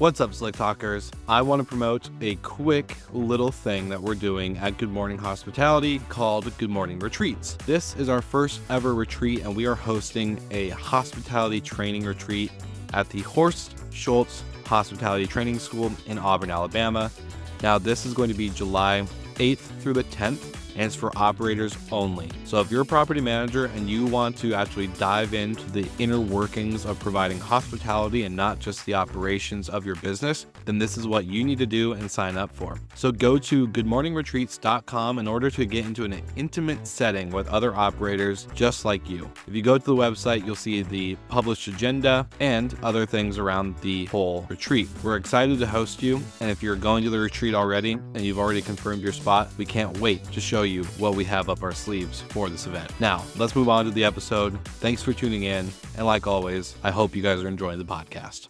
What's up, Slick Talkers? I want to promote a quick little thing that we're doing at Good Morning Hospitality called Good Morning Retreats. This is our first ever retreat, and we are hosting a hospitality training retreat at the Horst Schulze Hospitality Training School in Auburn, Alabama. Now, this is going to be July 8th through the 10th and it's for operators only. So if you're a property manager and you want to actually dive into the inner workings of providing hospitality and not just the operations of your business, then this is what you need to do and sign up for. So go to goodmorningretreats.com in order to get into an intimate setting with other operators just like you. If you go to the website, you'll see the published agenda and other things around the whole retreat. We're excited to host you, and if you're going to the retreat already and you've already confirmed your spot, we can't wait to show you what we have up our sleeves for this event. Now, let's move on to the episode. Thanks for tuning in, and like always, I hope you guys are enjoying the podcast.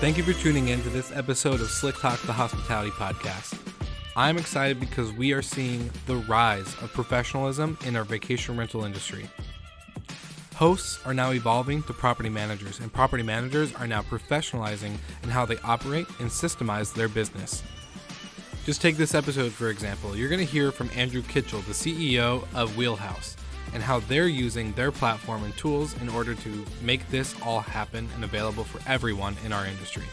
Thank you for tuning in to this episode of Slick Talk, the Hospitality Podcast. I'm excited because we are seeing the rise of professionalism in our vacation rental industry. Hosts are now evolving to property managers, and property managers are now professionalizing in how they operate and systemize their business. Just take this episode for example. You're going to hear from Andrew Kitchell, the CEO of Wheelhouse and how they're using their platform and tools in order to make this all happen and available for everyone in our industry.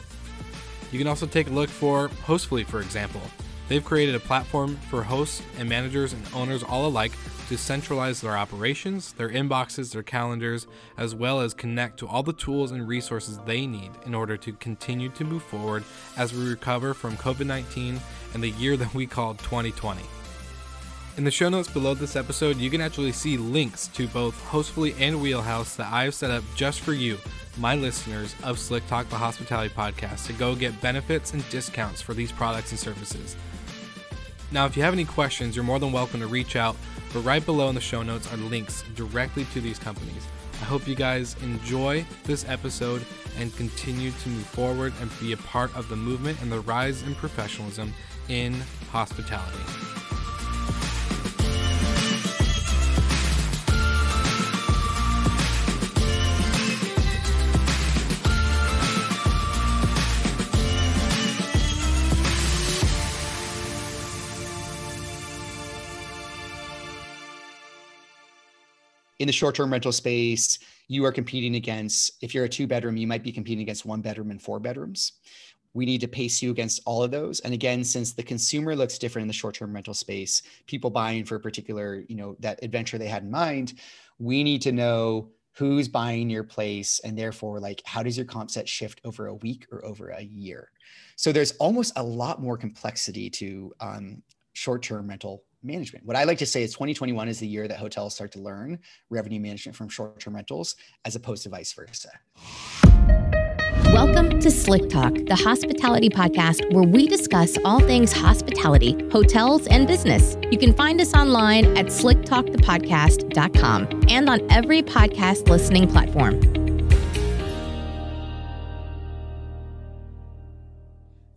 You can also take a look for Hostfully, for example. They've created a platform for hosts and managers and owners all alike to centralize their operations, their inboxes, their calendars, as well as connect to all the tools and resources they need in order to continue to move forward as we recover from COVID 19 and the year that we called 2020. In the show notes below this episode, you can actually see links to both Hostfully and Wheelhouse that I have set up just for you, my listeners of Slick Talk the Hospitality Podcast, to go get benefits and discounts for these products and services. Now, if you have any questions, you're more than welcome to reach out, but right below in the show notes are links directly to these companies. I hope you guys enjoy this episode and continue to move forward and be a part of the movement and the rise in professionalism in hospitality. In the short-term rental space, you are competing against, if you're a two bedroom, you might be competing against one bedroom and four bedrooms. We need to pace you against all of those. And again, since the consumer looks different in the short-term rental space, people buying for a particular, you know, that adventure they had in mind, we need to know who's buying your place and therefore like how does your comp set shift over a week or over a year so there's almost a lot more complexity to um, short-term rental management. What I like to say is 2021 is the year that hotels start to learn revenue management from short term rentals as opposed to vice versa. Welcome to Slick Talk, the hospitality podcast where we discuss all things hospitality, hotels, and business. You can find us online at slicktalkthepodcast.com and on every podcast listening platform.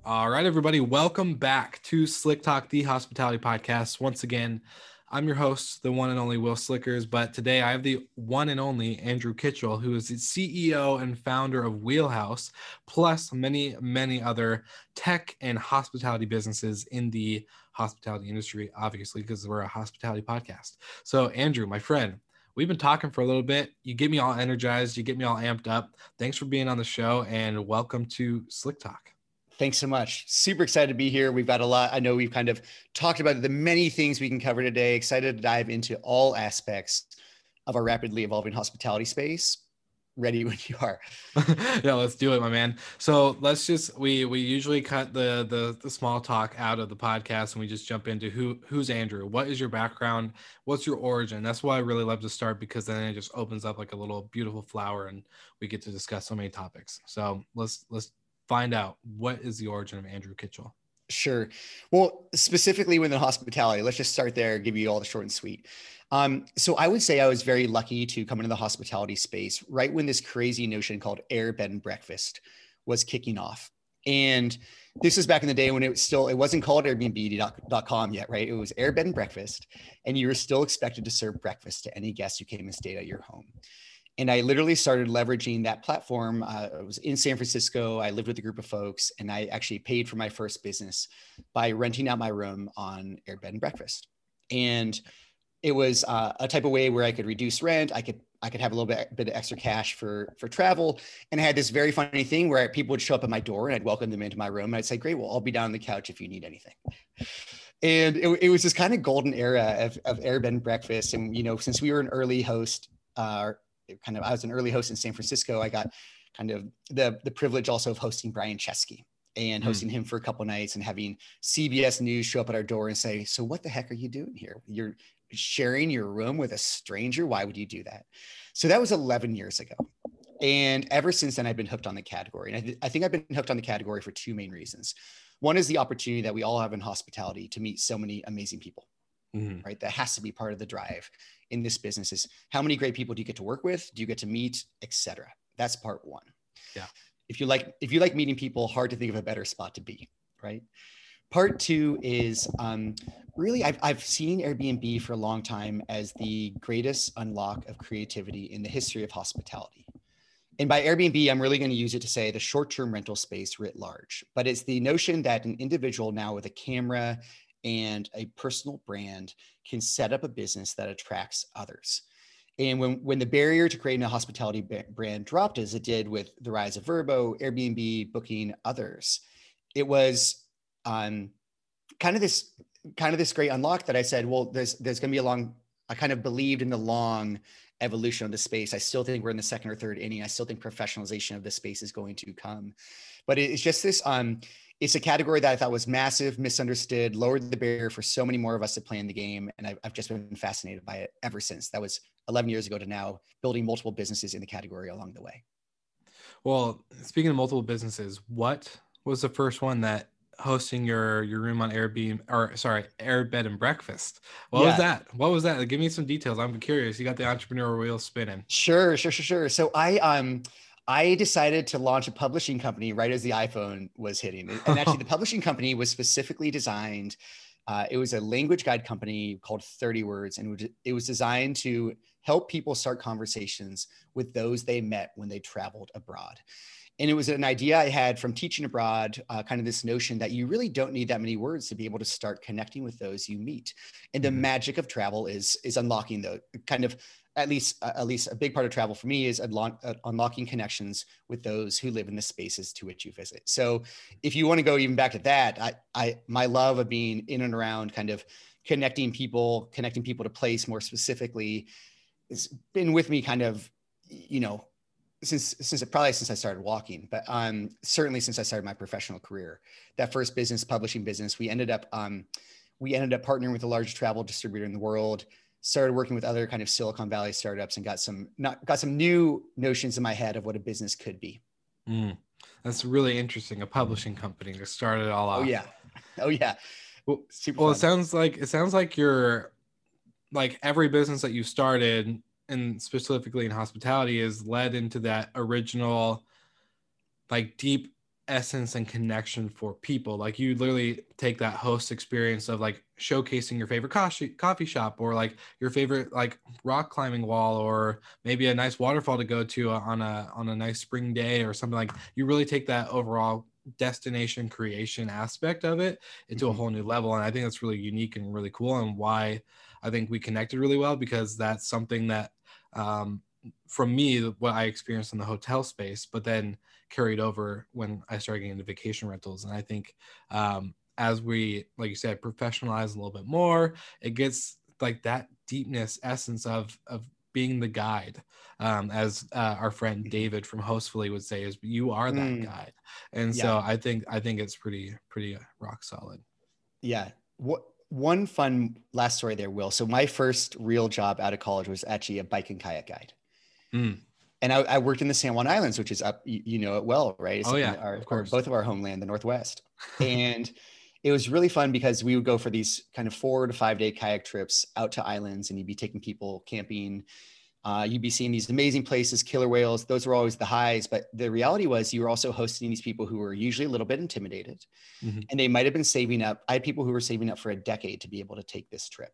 All right, everybody, welcome back to Slick Talk, the hospitality podcast. Once again, I'm your host, the one and only Will Slickers, but today I have the one and only Andrew Kitchell, who is the CEO and founder of Wheelhouse, plus many, many other tech and hospitality businesses in the hospitality industry, obviously, because we're a hospitality podcast. So, Andrew, my friend, we've been talking for a little bit. You get me all energized, you get me all amped up. Thanks for being on the show, and welcome to Slick Talk. Thanks so much. Super excited to be here. We've got a lot. I know we've kind of talked about the many things we can cover today. Excited to dive into all aspects of our rapidly evolving hospitality space. Ready when you are. yeah, let's do it, my man. So let's just we we usually cut the the the small talk out of the podcast and we just jump into who who's Andrew. What is your background? What's your origin? That's why I really love to start because then it just opens up like a little beautiful flower and we get to discuss so many topics. So let's let's find out what is the origin of Andrew Kitchell. Sure. Well, specifically within hospitality, let's just start there, give you all the short and sweet. Um, so I would say I was very lucky to come into the hospitality space right when this crazy notion called air bed and breakfast was kicking off. And this was back in the day when it was still, it wasn't called Airbnb.com yet, right? It was air bed and breakfast. And you were still expected to serve breakfast to any guest who came and stayed at your home. And I literally started leveraging that platform. Uh, I was in San Francisco. I lived with a group of folks, and I actually paid for my first business by renting out my room on Air Bed and Breakfast. And it was uh, a type of way where I could reduce rent. I could I could have a little bit, bit of extra cash for for travel. And I had this very funny thing where people would show up at my door and I'd welcome them into my room. And I'd say, "Great, well, I'll be down on the couch if you need anything." And it, it was this kind of golden era of, of Air Bed and Breakfast. And you know, since we were an early host, uh, kind of I was an early host in San Francisco. I got kind of the the privilege also of hosting Brian Chesky and hmm. hosting mm. him for a couple nights and having CBS News show up at our door and say, "So what the heck are you doing here? You're sharing your room with a stranger. Why would you do that?" So that was 11 years ago. And ever since then, I've been hooked on the category. And I, th- I think I've been hooked on the category for two main reasons. One is the opportunity that we all have in hospitality to meet so many amazing people, mm. right? That has to be part of the drive in this business is how many great people do you get to work with? Do you get to meet, etc. That's part one. Yeah. If you like, if you like meeting people, hard to think of a better spot to be, right? Part two is um, really, I've, I've seen Airbnb for a long time as the greatest unlock of creativity in the history of hospitality. And by Airbnb, I'm really going to use it to say the short term rental space writ large. But it's the notion that an individual now with a camera and a personal brand can set up a business that attracts others. And when, when the barrier to creating a hospitality brand dropped, as it did with the rise of Vrbo, Airbnb, Booking, others, it was um, kind of this kind of this great unlock that I said, well, there's there's going to be a long. I kind of believed in the long evolution of the space. I still think we're in the second or third inning. I still think professionalization of the space is going to come, but it's just this um it's a category that I thought was massive, misunderstood, lowered the barrier for so many more of us to play in the game. And I've, I've, just been fascinated by it ever since. That was 11 years ago to now, building multiple businesses in the category along the way. Well, speaking of multiple businesses, what was the first one that hosting your your room on Airbnb or sorry, Air Bed and Breakfast? What yeah. was that? What was that? Give me some details. I'm curious. You got the entrepreneur wheel spinning. Sure, sure, sure, sure. So I um I decided to launch a publishing company right as the iPhone was hitting. And actually, the publishing company was specifically designed. Uh, it was a language guide company called 30 Words, and it was designed to help people start conversations with those they met when they traveled abroad. And it was an idea I had from teaching abroad, uh, kind of this notion that you really don't need that many words to be able to start connecting with those you meet. And the mm-hmm. magic of travel is is unlocking the kind of at least uh, at least a big part of travel for me is unlock, uh, unlocking connections with those who live in the spaces to which you visit. So if you want to go even back to that, I, I my love of being in and around kind of connecting people, connecting people to place more specifically, has been with me kind of, you know, since since probably since I started walking, but um certainly since I started my professional career. That first business, publishing business, we ended up um we ended up partnering with the largest travel distributor in the world started working with other kind of Silicon Valley startups and got some not got some new notions in my head of what a business could be. Mm, that's really interesting. A publishing company to start it all oh, off. Oh yeah, oh yeah. Well, well it sounds like it sounds like you're like every business that you started, and specifically in hospitality, is led into that original, like deep essence and connection for people. Like you literally take that host experience of like showcasing your favorite coffee coffee shop or like your favorite like rock climbing wall or maybe a nice waterfall to go to on a on a nice spring day or something like you really take that overall destination creation aspect of it into mm-hmm. a whole new level and I think that's really unique and really cool and why I think we connected really well because that's something that um, from me what I experienced in the hotel space but then carried over when I started getting into vacation rentals. And I think um, as we, like you said, professionalize a little bit more, it gets like that deepness essence of of being the guide um, as uh, our friend mm-hmm. david from hostfully would say is you are that mm. guide and yeah. so i think i think it's pretty pretty rock solid yeah what one fun last story there will so my first real job out of college was actually a bike and kayak guide mm and I, I, worked in the San Juan Islands, which is up, you, you know it well, right? It's oh yeah, our, of course. both of our homeland, the Northwest, and it was really fun because we would go for these kind of four to five day kayak trips out to islands and you'd be taking people camping uh, you'd be seeing these amazing places, killer whales. Those were always the highs. But the reality was, you were also hosting these people who were usually a little bit intimidated, mm-hmm. and they might have been saving up. I had people who were saving up for a decade to be able to take this trip.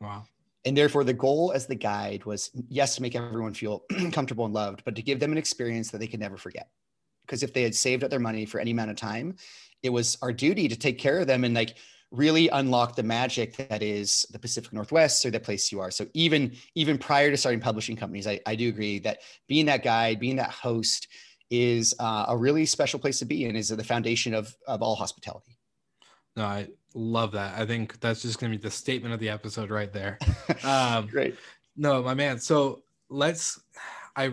Wow. And therefore, the goal as the guide was yes, to make everyone feel comfortable and loved, but to give them an experience that they could never forget. Because if they had saved up their money for any amount of time, it was our duty to take care of them and like really unlock the magic that is the Pacific Northwest or the place you are. So even even prior to starting publishing companies, I, I do agree that being that guide, being that host is uh, a really special place to be and is the foundation of, of all hospitality. No, I love that. I think that's just going to be the statement of the episode right there. Um, Great. No, my man. So let's I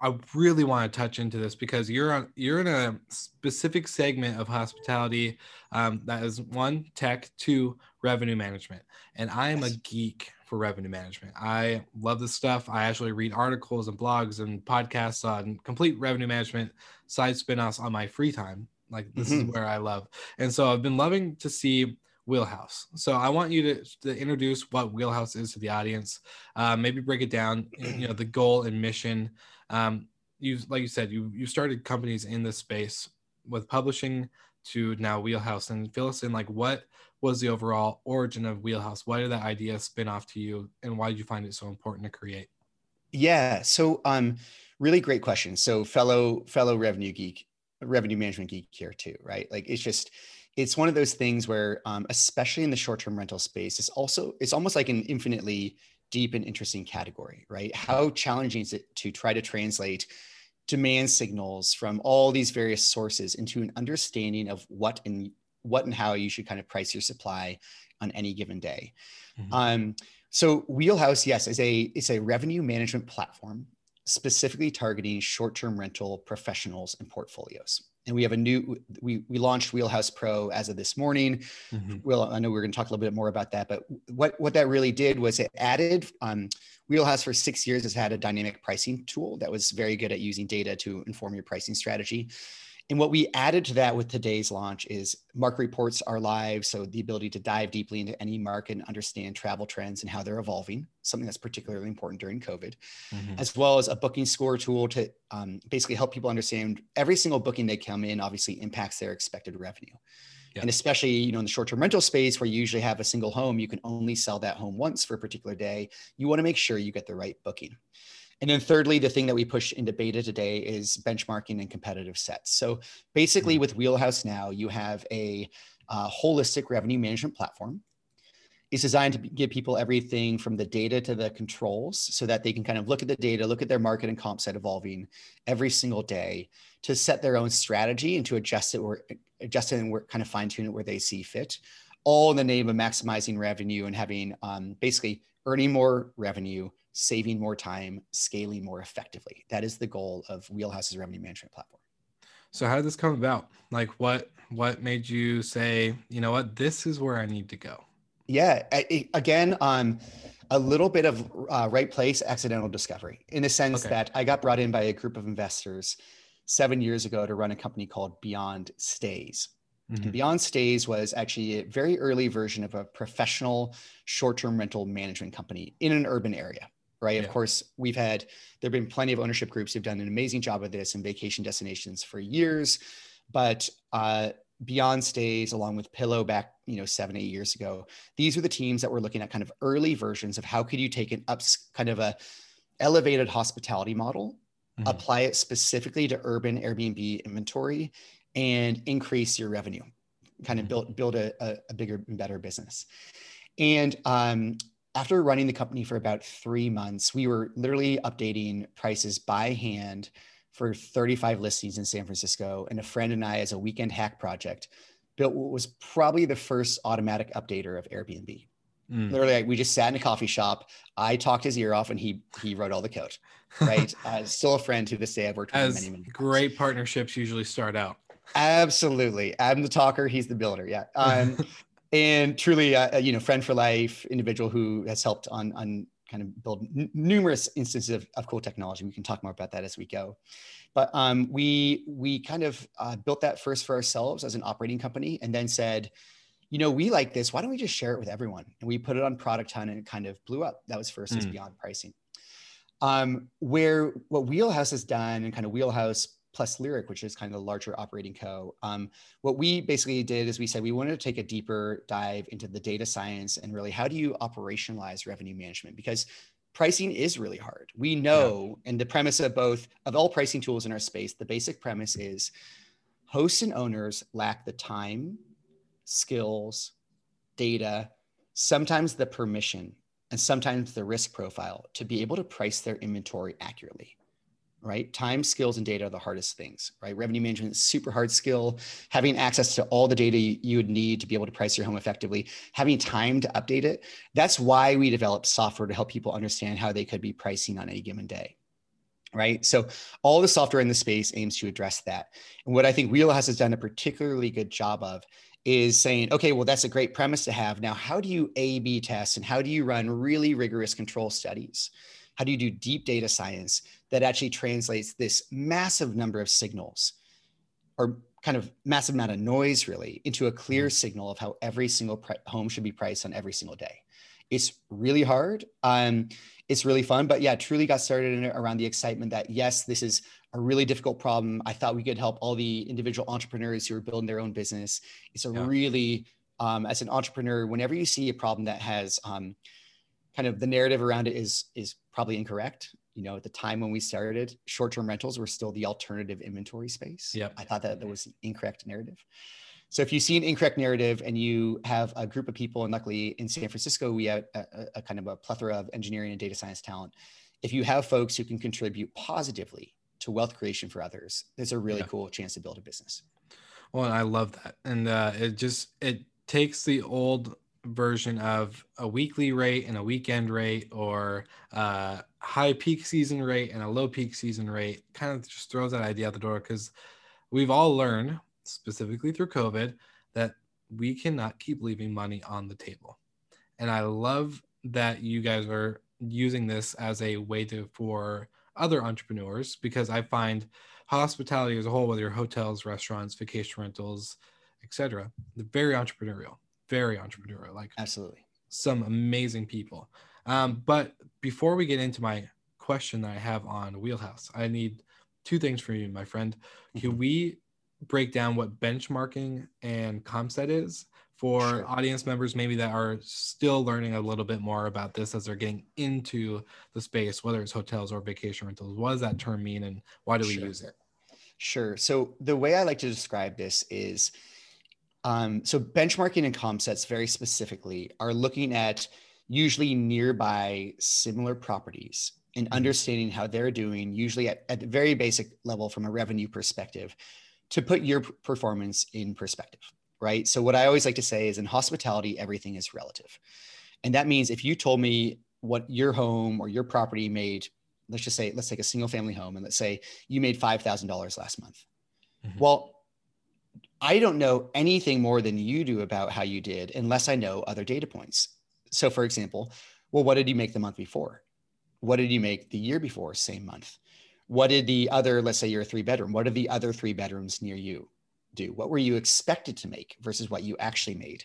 I really want to touch into this because you're on you're in a specific segment of hospitality um, that is one tech, two revenue management, and I am a geek for revenue management. I love this stuff. I actually read articles and blogs and podcasts on complete revenue management side spinoffs on my free time. Like this mm-hmm. is where I love, and so I've been loving to see wheelhouse. So i want you to, to introduce what wheelhouse is to the audience. Uh, maybe break it down you know the goal and mission. Um, you like you said you you started companies in this space with publishing to now wheelhouse. And fill us in like what was the overall origin of wheelhouse? Why did that idea spin off to you? And why did you find it so important to create? Yeah. So um really great question. So fellow fellow revenue geek revenue management geek here too right? Like it's just it's one of those things where um, especially in the short-term rental space it's also it's almost like an infinitely deep and interesting category right? How challenging is it to try to translate demand signals from all these various sources into an understanding of what and what and how you should kind of price your supply on any given day? Mm-hmm. um, so wheelhouse yes is a it's a revenue management platform specifically targeting short-term rental professionals and portfolios and we have a new we we launched wheelhouse pro as of this morning mm-hmm. well i know we're going to talk a little bit more about that but what what that really did was it added um, wheelhouse for six years has had a dynamic pricing tool that was very good at using data to inform your pricing strategy and what we added to that with today's launch is market reports are live. So the ability to dive deeply into any market and understand travel trends and how they're evolving, something that's particularly important during COVID, mm-hmm. as well as a booking score tool to um, basically help people understand every single booking they come in obviously impacts their expected revenue. And especially, you know, in the short-term rental space where you usually have a single home, you can only sell that home once for a particular day. You want to make sure you get the right booking. And then thirdly, the thing that we push into beta today is benchmarking and competitive sets. So basically, mm-hmm. with Wheelhouse now, you have a uh, holistic revenue management platform. It's designed to give people everything from the data to the controls so that they can kind of look at the data, look at their market and comp set evolving every single day to set their own strategy and to adjust it or adjust it and work, kind of fine tune it where they see fit, all in the name of maximizing revenue and having um, basically earning more revenue saving more time, scaling more effectively. That is the goal of Wheelhouse's revenue management platform. So how did this come about? Like what what made you say, you know what, this is where I need to go? Yeah, I, again, um, a little bit of uh, right place, accidental discovery, in the sense okay. that I got brought in by a group of investors seven years ago to run a company called Beyond Stays. Mm-hmm. Beyond Stays was actually a very early version of a professional short-term rental management company in an urban area right? Yeah. Of course, we've had there have been plenty of ownership groups who've done an amazing job of this in vacation destinations for years, but uh, Beyond Stays, along with Pillow back, you know, seven eight years ago, these are the teams that were looking at kind of early versions of how could you take an up kind of a elevated hospitality model, mm-hmm. apply it specifically to urban Airbnb inventory, and increase your revenue, kind of mm-hmm. build build a, a, a bigger and better business. And um, after running the company for about three months, we were literally updating prices by hand for 35 listings in San Francisco. And a friend and I, as a weekend hack project, built what was probably the first automatic updater of Airbnb. Mm. Literally, like, we just sat in a coffee shop. I talked his ear off, and he he wrote all the code. Right, uh, still a friend to this day. I've worked with As many, many. Great partnerships usually start out. Absolutely, I'm the talker. He's the builder. Yeah. Um, and truly, a you know, friend for life, individual who has helped on on kind of build n- numerous instances of, of cool technology. We can talk more about that as we go. But um, we we kind of uh, built that first for ourselves as an operating company, and then said, you know, we like this. Why don't we just share it with everyone? And we put it on Product Hunt and it kind of blew up. That was first mm. beyond pricing. Um, where what Wheelhouse has done and kind of Wheelhouse plus Lyric, which is kind of the larger operating co. Um, what we basically did is we said we wanted to take a deeper dive into the data science and really how do you operationalize revenue management because pricing is really hard. We know, yeah. and the premise of both of all pricing tools in our space, the basic premise is hosts and owners lack the time, skills, data, sometimes the permission, and sometimes the risk profile to be able to price their inventory accurately right? Time, skills, and data are the hardest things, right? Revenue management is super hard skill. Having access to all the data you would need to be able to price your home effectively, having time to update it. That's why we develop software to help people understand how they could be pricing on any given day. Right. So all the software in the space aims to address that. And what I think Wheelhouse has done a particularly good job of is saying, okay, well, that's a great premise to have. Now, how do you A B test and how do you run really rigorous control studies? How do you do deep data science that actually translates this massive number of signals or kind of massive amount of noise really into a clear mm-hmm. signal of how every single pre- home should be priced on every single day? It's really hard. Um, it's really fun, but yeah, truly got started around the excitement that yes, this is a really difficult problem. I thought we could help all the individual entrepreneurs who are building their own business. It's a yeah. really, um, as an entrepreneur, whenever you see a problem that has um, kind of the narrative around it is is probably incorrect. You know, at the time when we started, short-term rentals were still the alternative inventory space. Yeah, I thought that that was incorrect narrative. So if you see an incorrect narrative and you have a group of people, and luckily in San Francisco, we have a, a, a kind of a plethora of engineering and data science talent. If you have folks who can contribute positively to wealth creation for others, there's a really yeah. cool chance to build a business. Well, I love that, and uh, it just it takes the old version of a weekly rate and a weekend rate or a high peak season rate and a low peak season rate kind of just throws that idea out the door because we've all learned specifically through covid that we cannot keep leaving money on the table. And i love that you guys are using this as a way to for other entrepreneurs because i find hospitality as a whole whether hotels restaurants vacation rentals etc very entrepreneurial very entrepreneurial, like absolutely some amazing people. Um, but before we get into my question that I have on Wheelhouse, I need two things from you, my friend. Can mm-hmm. we break down what benchmarking and CompSet is for sure. audience members maybe that are still learning a little bit more about this as they're getting into the space, whether it's hotels or vacation rentals? What does that term mean and why do we sure. use it? Sure. So the way I like to describe this is um, so benchmarking and CompSets very specifically are looking at usually nearby similar properties and mm-hmm. understanding how they're doing, usually at, at the very basic level from a revenue perspective, to put your performance in perspective, right? So what I always like to say is in hospitality, everything is relative. And that means if you told me what your home or your property made, let's just say, let's take a single family home and let's say you made $5,000 last month. Mm-hmm. Well, I don't know anything more than you do about how you did unless I know other data points. So, for example, well, what did you make the month before? What did you make the year before, same month? What did the other, let's say you're a three bedroom, what did the other three bedrooms near you do? What were you expected to make versus what you actually made?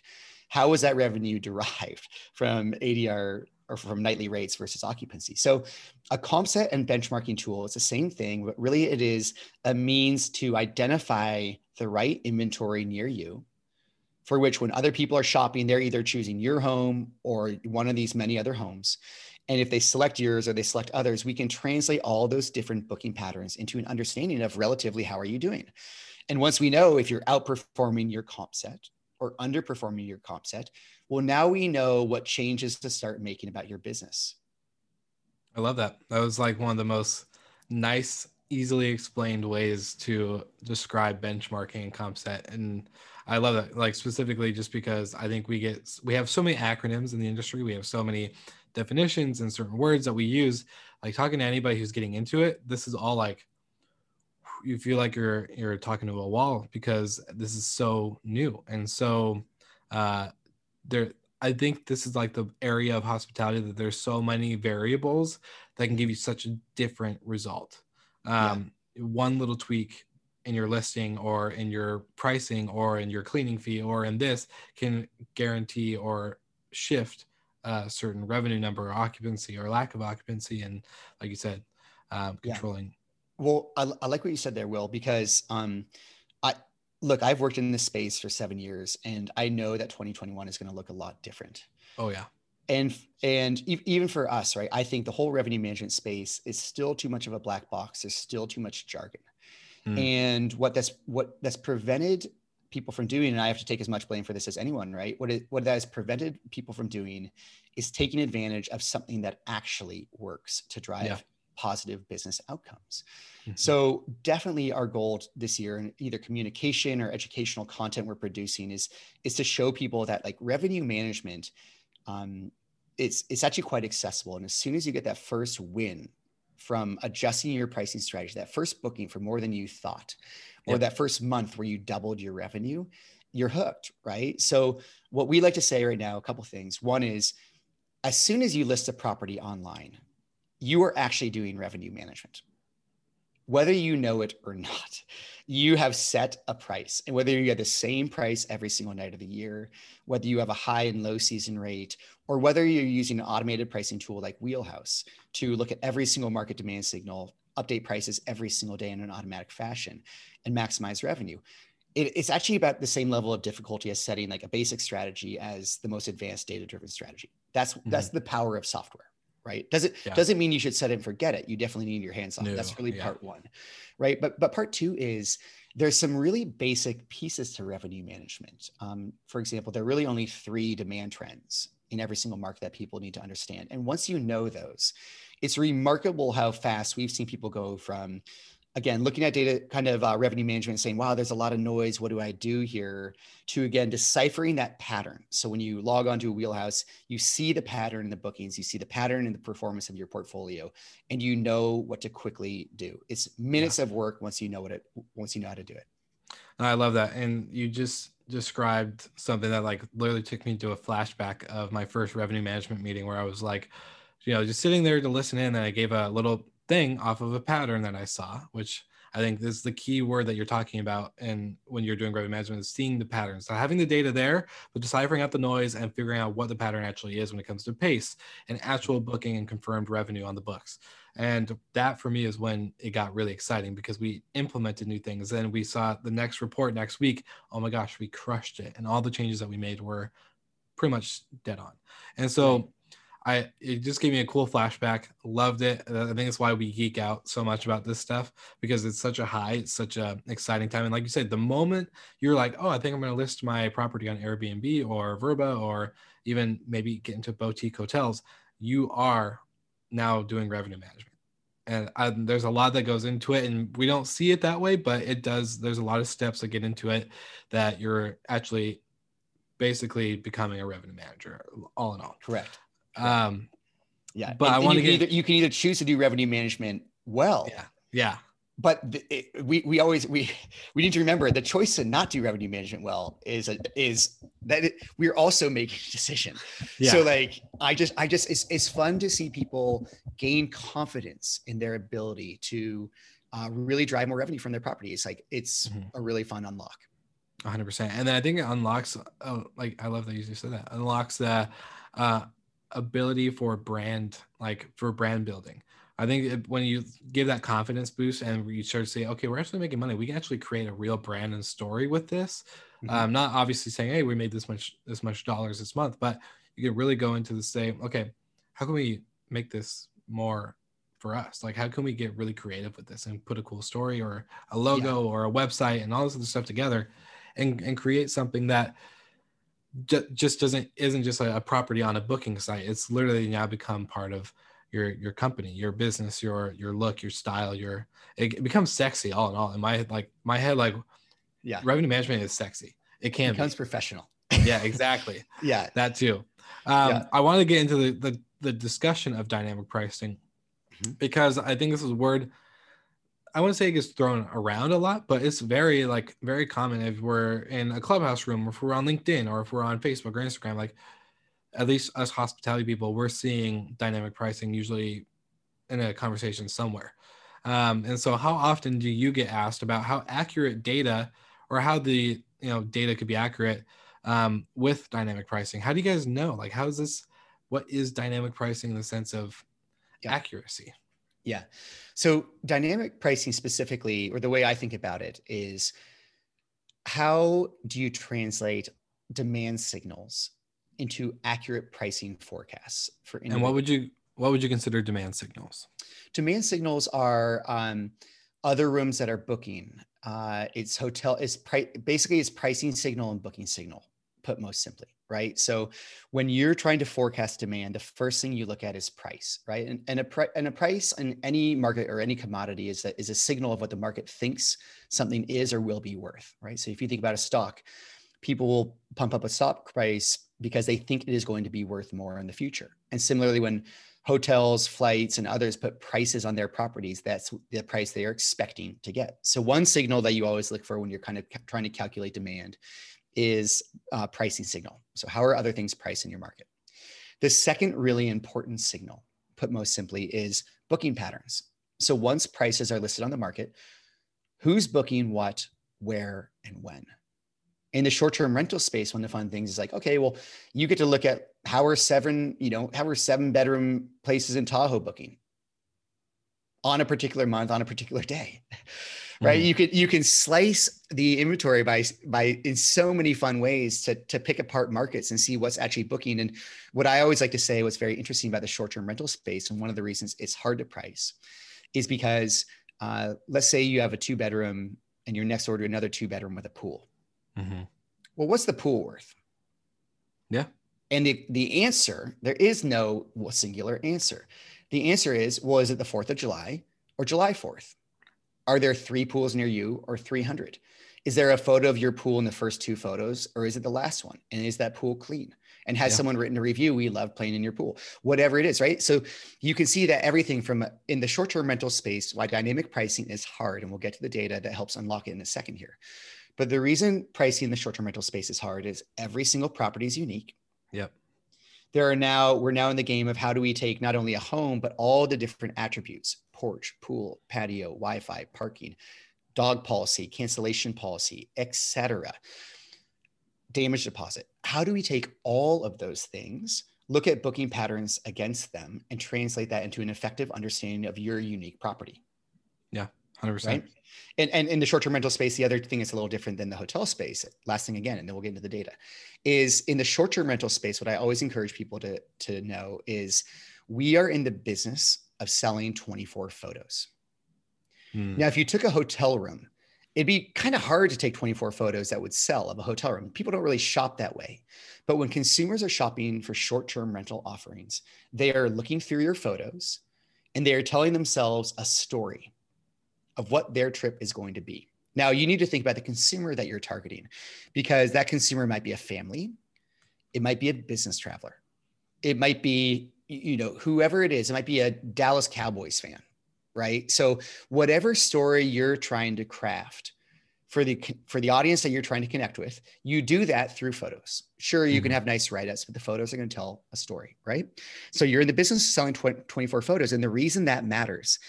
How was that revenue derived from ADR or from nightly rates versus occupancy. So a comp set and benchmarking tool is the same thing, but really it is a means to identify the right inventory near you for which when other people are shopping, they're either choosing your home or one of these many other homes. And if they select yours or they select others, we can translate all those different booking patterns into an understanding of relatively how are you doing. And once we know if you're outperforming your comp set or underperforming your comp set, well, now we know what changes to start making about your business. I love that. That was like one of the most nice, easily explained ways to describe benchmarking and comp set. And I love that, like specifically just because I think we get, we have so many acronyms in the industry. We have so many definitions and certain words that we use. Like talking to anybody who's getting into it, this is all like, you feel like you're you're talking to a wall because this is so new and so uh there I think this is like the area of hospitality that there's so many variables that can give you such a different result. Um, yeah. One little tweak in your listing or in your pricing or in your cleaning fee or in this can guarantee or shift a certain revenue number or occupancy or lack of occupancy and like you said um, controlling. Well I, I, like what you said there will because um, i look i've worked in this space for seven years and i know that 2021 is going to look a lot different oh yeah and and even for us right i think the whole revenue management space is still too much of a black box there's still too much jargon mm. and what that's what that's prevented people from doing and i have to take as much blame for this as anyone right what it what that has prevented people from doing is taking advantage of something that actually works to drive yeah. Positive business outcomes mm-hmm. so definitely our goal this year in either communication or educational content we're producing is is to show people that like revenue management um, it's it's actually quite accessible. And as soon as you get that first win from adjusting your pricing strategy, that first booking for more than you thought, or yep. that first month where you doubled your revenue, you're hooked, right? So what we like to say right now, a couple things. One is as soon as you list a property online, you are actually doing revenue management whether you know it or not, you have set a price. And whether you get the same price every single night of the year, whether you have a high and low season rate, or whether you're using an automated pricing tool like Wheelhouse to look at every single market demand signal, update prices every single day in an automatic fashion, and maximize revenue. It's actually about the same level of difficulty as setting like a basic strategy as the most advanced data driven strategy. That's mm-hmm. that's the power of software right? Does it yeah. doesn't mean you should set it and forget it. You definitely need your hands on no, that's really yeah. part one right? But but part two is there's some really basic pieces to revenue management. Um, for example there are really only three demand trends in every single market that people need to understand. And once you know those it's remarkable how fast we've seen people go from again looking at data kind of uh, revenue management saying wow there's a lot of noise. What do i do here? to again deciphering that pattern. So when you log onto a wheelhouse you see the pattern in the bookings you see the pattern in the performance of your portfolio and you know what to quickly do. It's minutes yeah. of work once you know what it once you know how to do it. I love that. And you just described something that like literally took me to a flashback of my first revenue management meeting where i was like you know just sitting there to listen in and i gave a little thing off of a pattern that I saw, which I think is the key word that you're talking about. And when you're doing revenue management is seeing the patterns. So having the data there, but deciphering out the noise and figuring out what the pattern actually is when it comes to pace and actual booking and confirmed revenue on the books. And that for me is when it got really exciting because we implemented new things. Then we saw the next report next week. Oh my gosh, we crushed it. And all the changes that we made were pretty much dead on. And so I it just gave me a cool flashback. Loved it. I think it's why we geek out so much about this stuff because it's such a high, it's such a exciting time. And like you said, the moment you're like, oh, I think I'm going to list my property on Airbnb or Vrbo or even maybe get into boutique hotels, you are now doing revenue management. And I, there's a lot that goes into it, and we don't see it that way, but it does. There's a lot of steps that get into it that you're actually basically becoming a revenue manager all in all. Correct. Um, yeah, but and, I want to get either, you can either choose to do revenue management well. Yeah, yeah. But the, it, we we always we we need to remember the choice to not do revenue management well is a, is that it, we're also making a decision. Yeah. So like I just I just it's it's fun to see people gain confidence in their ability to uh, really drive more revenue from their property. It's like it's mm-hmm. a really fun unlock. 100%. And then I think it unlocks, oh, like I love that you just said that, unlocks the uh, ability for brand like for brand building i think when you give that confidence boost and you start to say okay we're actually making money we can actually create a real brand and story with this mm-hmm. um, not obviously saying hey we made this much this much dollars this month but you can really go into the say okay how can we make this more for us like how can we get really creative with this and put a cool story or a logo yeah. or a website and all this other stuff together and and create something that just doesn't isn't just a, property on a booking site. It's literally now become part of your your company, your business, your your look, your style, your it, it becomes sexy all in all. In my like my head, like yeah, revenue management is sexy. It can it becomes be. professional. Yeah, exactly. yeah, that too. Um, yeah. I want to get into the, the the discussion of dynamic pricing mm-hmm. because I think this is a word I wouldn't say it gets thrown around a lot, but it's very like very common if we're in a clubhouse room, or if we're on LinkedIn, or if we're on Facebook or Instagram. Like at least us hospitality people, we're seeing dynamic pricing usually in a conversation somewhere. Um, and so, how often do you get asked about how accurate data or how the you know data could be accurate um, with dynamic pricing? How do you guys know? Like, how is this? What is dynamic pricing in the sense of yeah. accuracy? Yeah. So, dynamic pricing specifically, or the way I think about it, is how do you translate demand signals into accurate pricing forecasts for and what would you what would you consider demand signals? Demand signals are um, other rooms that are booking. Uh, it's hotel it's pri- basically it's pricing signal and booking signal put most simply right so when you're trying to forecast demand the first thing you look at is price right and, and a pri- and a price in any market or any commodity is that is a signal of what the market thinks something is or will be worth right so if you think about a stock people will pump up a stock price because they think it is going to be worth more in the future. And similarly, when hotels, flights, and others put prices on their properties, that's the price they are expecting to get. So, one signal that you always look for when you're kind of trying to calculate demand is uh, pricing signal. So, how are other things priced in your market? The second really important signal, put most simply, is booking patterns. So, once prices are listed on the market, who's booking what, where, and when? in the short-term rental space one of the fun things is like okay well you get to look at how are seven you know how are seven bedroom places in tahoe booking on a particular month on a particular day right mm-hmm. you can you can slice the inventory by by in so many fun ways to to pick apart markets and see what's actually booking and what i always like to say what's very interesting about the short-term rental space and one of the reasons it's hard to price is because uh, let's say you have a two bedroom and you're next door to another two bedroom with a pool Mm-hmm. Well, what's the pool worth? Yeah. And the, the answer, there is no singular answer. The answer is, well, is it the 4th of July or July 4th? Are there three pools near you or 300? Is there a photo of your pool in the first two photos or is it the last one? And is that pool clean? And has yeah. someone written a review? We love playing in your pool, whatever it is, right? So you can see that everything from in the short term rental space, why dynamic pricing is hard. And we'll get to the data that helps unlock it in a second here. But the reason pricing in the short-term rental space is hard is every single property is unique. Yep. There are now we're now in the game of how do we take not only a home but all the different attributes: porch, pool, patio, Wi-Fi, parking, dog policy, cancellation policy, etc. Damage deposit. How do we take all of those things, look at booking patterns against them, and translate that into an effective understanding of your unique property? Yeah, hundred percent. Right and, and in the short-term rental space, the other thing is a little different than the hotel space. Last thing again, and then we'll get into the data, is in the short-term rental space. What I always encourage people to to know is we are in the business of selling 24 photos. Hmm. Now, if you took a hotel room, it'd be kind of hard to take 24 photos that would sell of a hotel room. People don't really shop that way. But when consumers are shopping for short-term rental offerings, they are looking through your photos and they are telling themselves a story of what their trip is going to be. Now, you need to think about the consumer that you're targeting because that consumer might be a family, it might be a business traveler, it might be, you know, whoever it is, it might be a Dallas Cowboys fan, right? So, whatever story you're trying to craft, for the for the audience that you're trying to connect with you do that through photos sure you mm-hmm. can have nice write-ups but the photos are going to tell a story right so you're in the business of selling 20, 24 photos and the reason that matters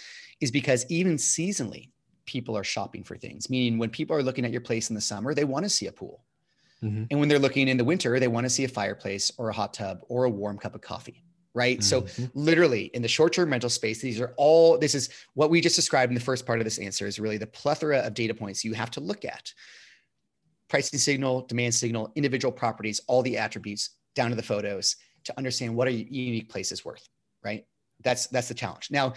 is because even seasonally, people are shopping for things. Meaning, when people are looking at your place in the summer, they want to see a pool. Mm-hmm. And when they're looking in the winter, they want to see a fireplace or a hot tub or a warm cup of coffee. Right. Mm-hmm. So, literally, in the short term rental space, these are all, this is what we just described in the first part of this answer is really the plethora of data points you have to look at pricing signal, demand signal, individual properties, all the attributes down to the photos to understand what a unique place is worth. Right. That's, that's the challenge. Now,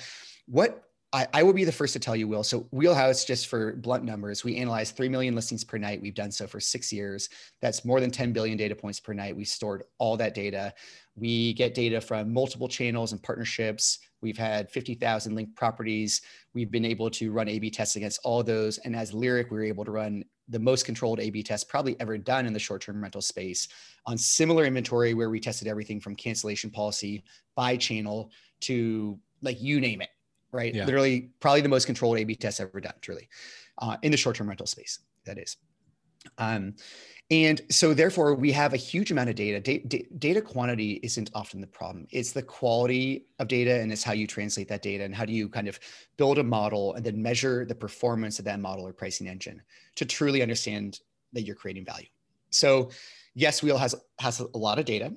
what I, I, will be the first to tell you, Will. So, Wheelhouse, just for blunt numbers, we analyze 3 million listings per night. We've done so for six years. That's more than 10 billion data points per night. We stored all that data. We get data from multiple channels and partnerships. We've had 50,000 linked properties. We've been able to run A B tests against all those. And as Lyric, we were able to run the most controlled A B test probably ever done in the short term rental space on similar inventory where we tested everything from cancellation policy by channel to like you name it right? Yeah. Literally, probably the most controlled A/B test ever done, truly, uh, in the short-term rental space. That is. Um, And so, therefore, we have a huge amount of data. data. Data quantity isn't often the problem. It's the quality of data and it's how you translate that data and how do you kind of build a model and then measure the performance of that model or pricing engine to truly understand that you're creating value. So, yes, Wheel has, has a lot of data.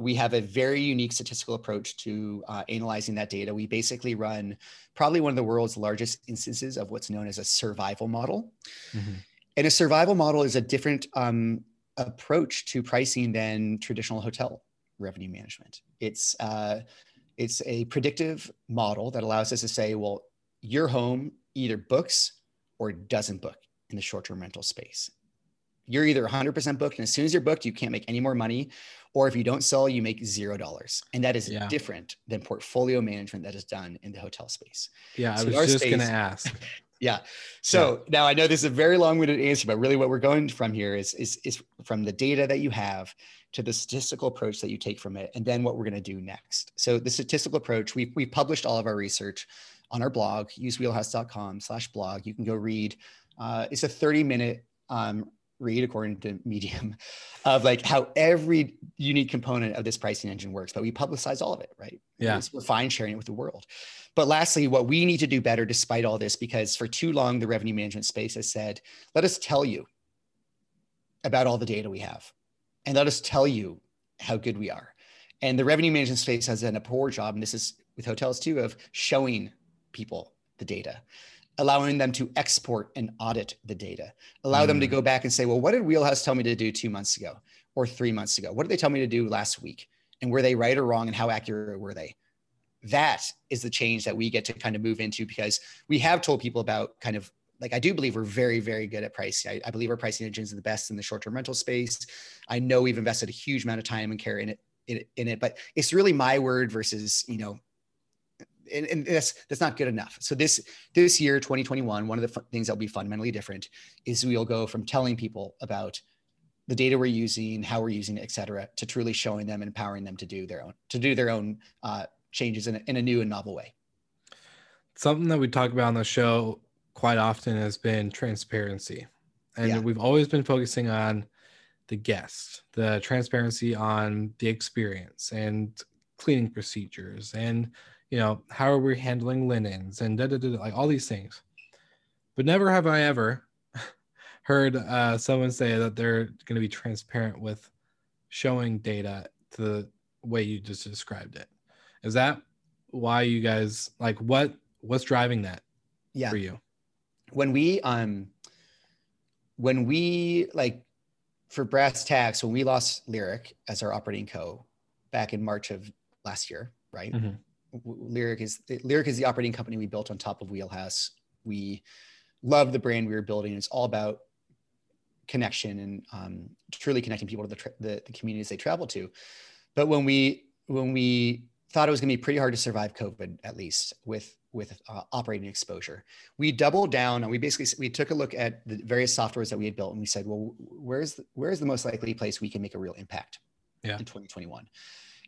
We have a very unique statistical approach to uh, analyzing that data. We basically run probably one of the world's largest instances of what's known as a survival model. Mm-hmm. And a survival model is a different um, approach to pricing than traditional hotel revenue management. It's uh, it's a predictive model that allows us to say, well, your home either books or doesn't book in the short-term rental space. You're either 100% booked, and as soon as you're booked, you can't make any more money, or if you don't sell, you make zero dollars, and that is yeah. different than portfolio management that is done in the hotel space. Yeah, so I was just going to ask. Yeah. So yeah. now I know this is a very long-winded answer, but really what we're going from here is, is, is from the data that you have to the statistical approach that you take from it, and then what we're going to do next. So the statistical approach, we we published all of our research on our blog, usewheelhouse.com slash blog. You can go read. Uh, it's a 30 minute um, read according to medium of like how every unique component of this pricing engine works but we publicize all of it right? Yeah. We're fine sharing it with the world. But lastly what we need to do better despite all this because for too long the revenue management space has said let us tell you about all the data we have and let us tell you how good we are. And the revenue management space has done a poor job and this is with hotels too of showing people the data allowing them to export and audit the data, allow mm. them to mm. go back and say, well, what did Wheelhouse tell me to do two months ago or three months ago? What did they tell me to do last week? And were they right or wrong? And how accurate were they? That is the change that we get to kind of move into because we have told people about kind of like I do believe we're very, very good at pricing. I, I believe our pricing engine is the best in the short-term rental space. I know we've invested a huge amount of time and care in it, in, in it, but it's really my word versus you know and, and that's that's not good enough. So this this year, 2021, one of the things that'll be fundamentally different is we'll go from telling people about the data we're using, how we're using it, et cetera, to truly showing them and empowering them to do their own to do their own uh, changes in a, in a new and novel way. Something that we talk about on the show quite often has been transparency, and yeah. we've always been focusing on the guest, the transparency on the experience and cleaning procedures and you know, how are we handling linens and da, da, da, like all these things. But never have I ever heard uh, someone say that they're going to be transparent with showing data to the way you just described it. Is that why you guys like what what's driving that yeah. for you? When we um when we like for brass tacks when we lost Lyric as our operating co back in March of last year, right? Mm-hmm. Lyric is Lyric is the operating company we built on top of Wheelhouse. We love the brand we were building. It's all about connection and um, truly connecting people to the, tra- the, the communities they travel to. But when we when we thought it was going to be pretty hard to survive COVID, at least with with uh, operating exposure, we doubled down and we basically we took a look at the various softwares that we had built and we said, well, where's the, where's the most likely place we can make a real impact yeah. in 2021?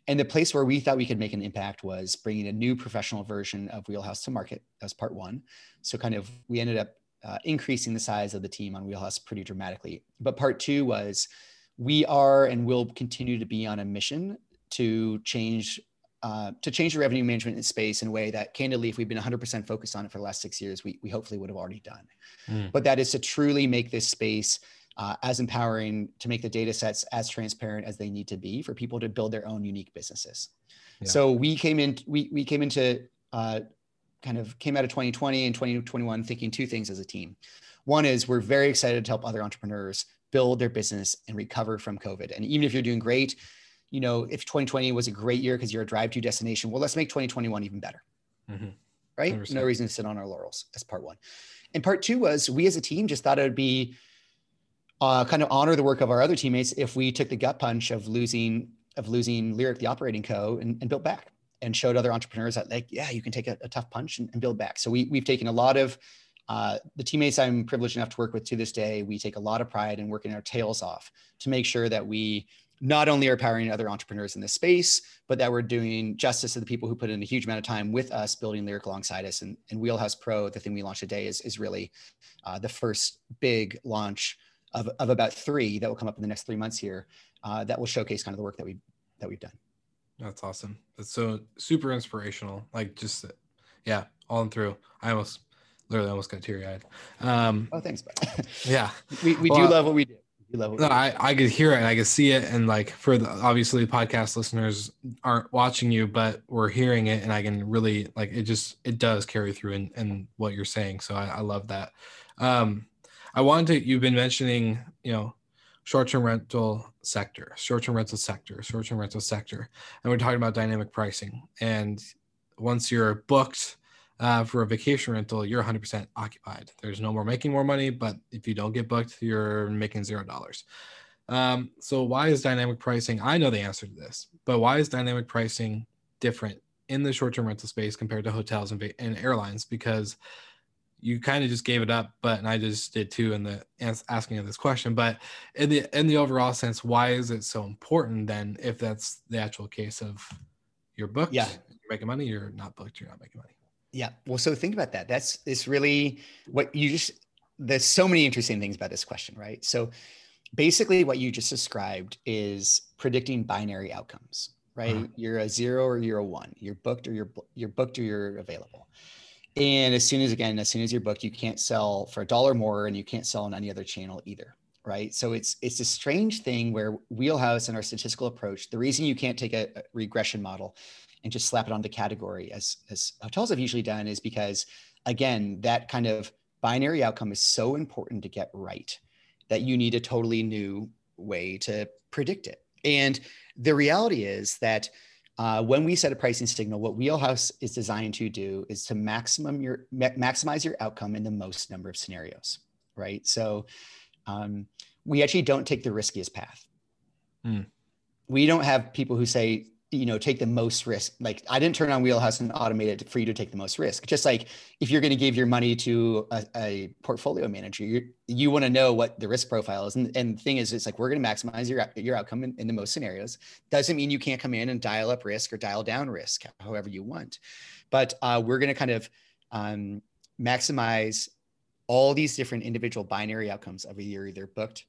And the place where we thought we could make an impact was bringing a new professional version of Wheelhouse to market. That was part one. So, kind of, we ended up uh, increasing the size of the team on Wheelhouse pretty dramatically. But part two was we are and will continue to be on a mission to change uh, to change the revenue management space in a way that candidly, if we've been 100% focused on it for the last six years, we, we hopefully would have already done. Mm. But that is to truly make this space uh, as empowering to make the data sets as transparent as they need to be for people to build their own unique businesses. Yeah. So we came in, we, we came into uh, kind of came out of 2020 and 2021 thinking two things as a team. One is we're very excited to help other entrepreneurs build their business and recover from COVID. And even if you're doing great, you know, if 2020 was a great year because you're a drive to destination, well, let's make 2021 even better. Mm-hmm. Right? 100%. No reason to sit on our laurels. That's part one. And part two was we as a team just thought it would be uh, kind of honor the work of our other teammates if we took the gut punch of losing of losing Lyric, the operating co, and, and built back and showed other entrepreneurs that like, yeah, you can take a, a tough punch and, and, build back. So we, we've taken a lot of uh, the teammates I'm privileged enough to work with to this day. We take a lot of pride in working our tails off to make sure that we not only are powering other entrepreneurs in this space, but that we're doing justice to the people who put in a huge amount of time with us building Lyric alongside us. And, and Wheelhouse Pro, the thing we launched today, is, is really uh, the first big launch of, of about three that will come up in the next three months here uh, that will showcase kind of the work that we that we've done. That's awesome. That's so super inspirational. Like just yeah, all and through. I almost literally almost got teary eyed. Um, oh, thanks. yeah, we, we well, do love what we do. No, I, I could hear it and I could see it. And like for the obviously podcast listeners aren't watching you, but we're hearing it and I can really like it just it does carry through in, in what you're saying. So I, I love that. Um I wanted to you've been mentioning, you know, short-term rental sector, short-term rental sector, short-term rental sector. And we're talking about dynamic pricing. And once you're booked uh, for a vacation rental, you're 100% occupied. There's no more making more money, but if you don't get booked, you're making zero dollars. Um, so why is dynamic pricing? I know the answer to this, but why is dynamic pricing different in the short-term rental space compared to hotels and, and airlines? Because you kind of just gave it up, but and I just did too in the asking of this question. But in the in the overall sense, why is it so important then? If that's the actual case of your book? yeah, you're making money. You're not booked, you're not making money. Yeah. Well, so think about that. That's it's really what you just there's so many interesting things about this question, right? So basically what you just described is predicting binary outcomes, right? Uh-huh. You're a zero or you're a one. You're booked or you're you're booked or you're available. And as soon as again, as soon as you're booked, you can't sell for a dollar more and you can't sell on any other channel either. Right. So it's it's a strange thing where wheelhouse and our statistical approach, the reason you can't take a, regression model and just slap it on the category as as hotels have usually done is because again that kind of binary outcome is so important to get right that you need a totally new way to predict it and the reality is that uh, when we set a pricing signal, what Wheelhouse is designed to do is to maximum your ma- maximize your outcome in the most number of scenarios, right? So um, we actually don't take the riskiest path. Mm. We don't have people who say you know take the most risk. Like i didn't turn on wheelhouse and automate it for you to take the most risk. Just like if you're going to give your money to a, a portfolio manager you want to know what the risk profile is. And, and the thing is it's like we're going to maximize your your outcome in, in, the most scenarios. Doesn't mean you can't come in and dial up risk or dial down risk however you want. But uh, we're going to kind of um, maximize all these different individual binary outcomes of you're either booked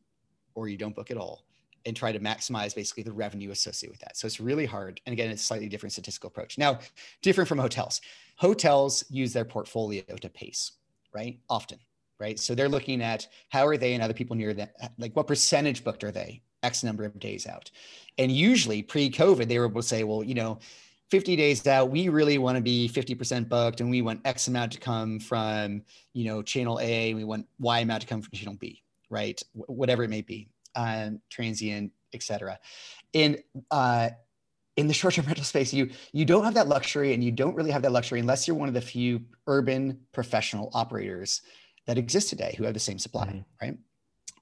or you don't book at all and try to maximize basically the revenue associated with that. So it's really hard. And again, it's a slightly different statistical approach. Now, different from hotels. Hotels use their portfolio to pace, right? Often, right? So they're looking at how are they and other people near them, like what percentage booked are they X number of days out. And usually pre COVID, they were able to say, well, you know, 50 days out, we really want to be 50% booked and we want X amount to come from, you know, channel A, we want Y amount to come from channel B, right? Whatever it may be uh, transient, etc. And uh, in the short-term rental space, you you don't have that luxury, and you don't really have that luxury unless you're one of the few urban professional operators that exist today who have the same supply, mm-hmm. right?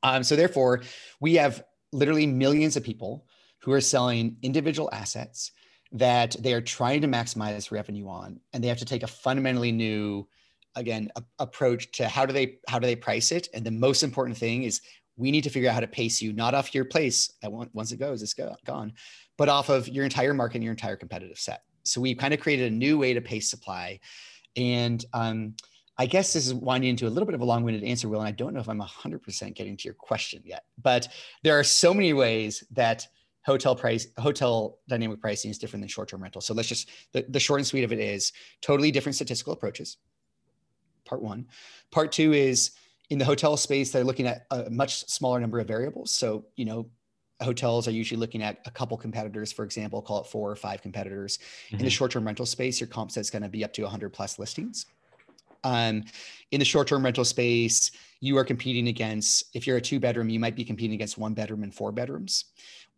Um, so therefore, we have literally millions of people who are selling individual assets that they are trying to maximize revenue on, and they have to take a fundamentally new again a, approach to how do they how do they price it and the most important thing is we need to figure out how to pace you not off your place. That once it goes it's gone but off of your entire market and your entire competitive set. So we kind of created a new way to pace supply. And um, i guess this is winding into a little bit of a long-winded answer will and i don't know if i'm 100% getting to your question yet but there are so many ways that hotel price hotel dynamic pricing is different than short-term rental. So let's just the, the short and sweet of it is totally different statistical approaches. Part one. Part two is in the hotel space, they're looking at a much smaller number of variables. So, you know, hotels are usually looking at a couple competitors, for example, call it four or five competitors. Mm-hmm. In the mm-hmm. short-term rental space, your comp set's going to be up to 100 plus listings. Um, in the short-term rental space, you are competing against. If you're a two-bedroom, you might be competing against one bedroom and four bedrooms.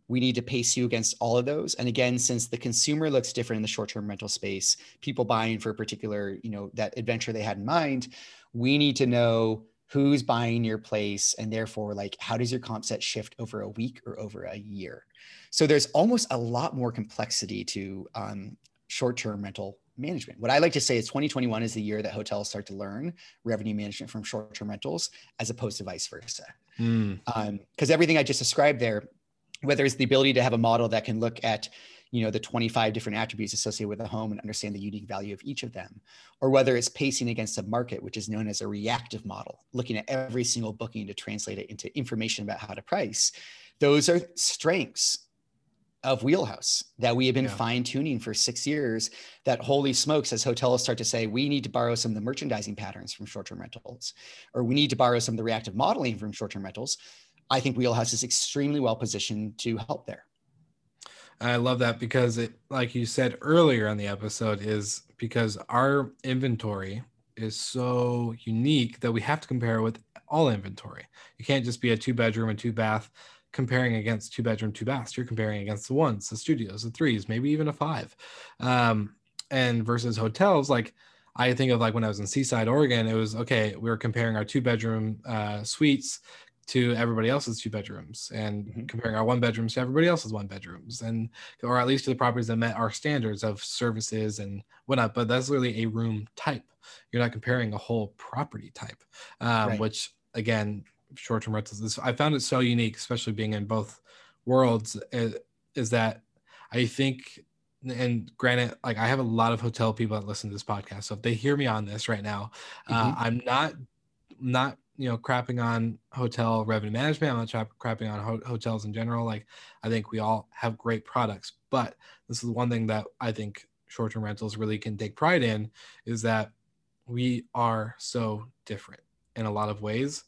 We need to pace you against all of those. And again, since the consumer looks different in the short-term rental space, people buying for a particular, you know, that adventure they had in mind, we need to know who's buying your place and therefore like how does your comp set shift over a week or over a year? So there's almost a lot more complexity to um, short-term rental management. What i like to say is 2021 is the year that hotels start to learn revenue management from short-term rentals as opposed to vice versa. Because mm. um, everything i just described there whether it's the ability to have a model that can look at you know the 25 different attributes associated with a home and understand the unique value of each of them or whether it's pacing against a market which is known as a reactive model looking at every single booking to translate it into information about how to price those are strengths of wheelhouse that we have been yeah. fine tuning for six years. That holy smokes, as hotels start to say, we need to borrow some of the merchandising patterns from short term rentals, or we need to borrow some of the reactive modeling from short term rentals. I think Wheelhouse is extremely well positioned to help there. I love that because it, like you said earlier on the episode, is because our inventory is so unique that we have to compare with all inventory. You can't just be a two bedroom and two bath comparing against two bedroom, two baths. You're comparing against the ones, the studios, the threes, maybe even a five. Um, and versus hotels, like I think of like when I was in Seaside, Oregon, it was okay. We were comparing our two bedroom uh, suites to everybody else's two bedrooms and mm-hmm. comparing our one bedrooms to everybody else's one bedrooms and or at least to the properties that met our standards of services and whatnot but that's really a room type you're not comparing a whole property type um, right. which again short-term rentals i found it so unique especially being in both worlds is, is that i think and granted like i have a lot of hotel people that listen to this podcast so if they hear me on this right now uh, mm-hmm. uh, i'm not not you know crapping on hotel revenue management i'm not crapping on ho- hotels in general like i think we all have great products but this is one thing that i think short-term rentals really can take pride in is that we are so different in a lot of ways